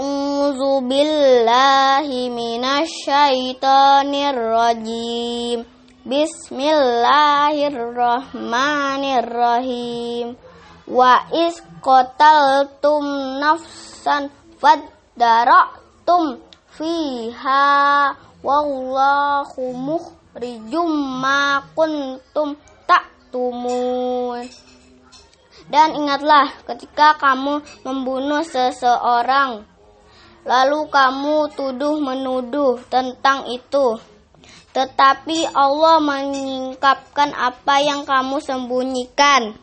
A'udzu billahi minasyaitonir rajim. Bismillahirrahmanirrahim. Wa is qataltum nafsan faddaratum fiha wallahu mukhrijum ma kuntum taktumun. Dan ingatlah ketika kamu membunuh seseorang, lalu kamu tuduh menuduh tentang itu. Tetapi Allah menyingkapkan apa yang kamu sembunyikan.